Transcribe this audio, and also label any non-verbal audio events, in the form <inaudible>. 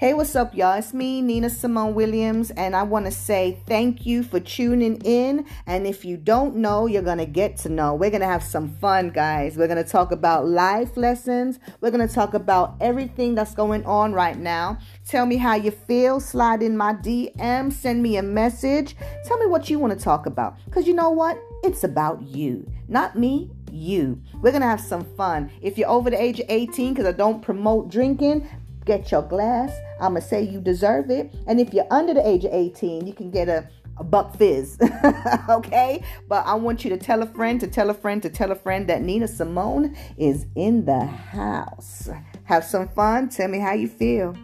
Hey, what's up, y'all? It's me, Nina Simone Williams, and I want to say thank you for tuning in. And if you don't know, you're going to get to know. We're going to have some fun, guys. We're going to talk about life lessons. We're going to talk about everything that's going on right now. Tell me how you feel. Slide in my DM. Send me a message. Tell me what you want to talk about. Because you know what? It's about you, not me, you. We're going to have some fun. If you're over the age of 18, because I don't promote drinking, get your glass. I'm going to say you deserve it. And if you're under the age of 18, you can get a, a buck fizz. <laughs> okay? But I want you to tell a friend, to tell a friend, to tell a friend that Nina Simone is in the house. Have some fun. Tell me how you feel.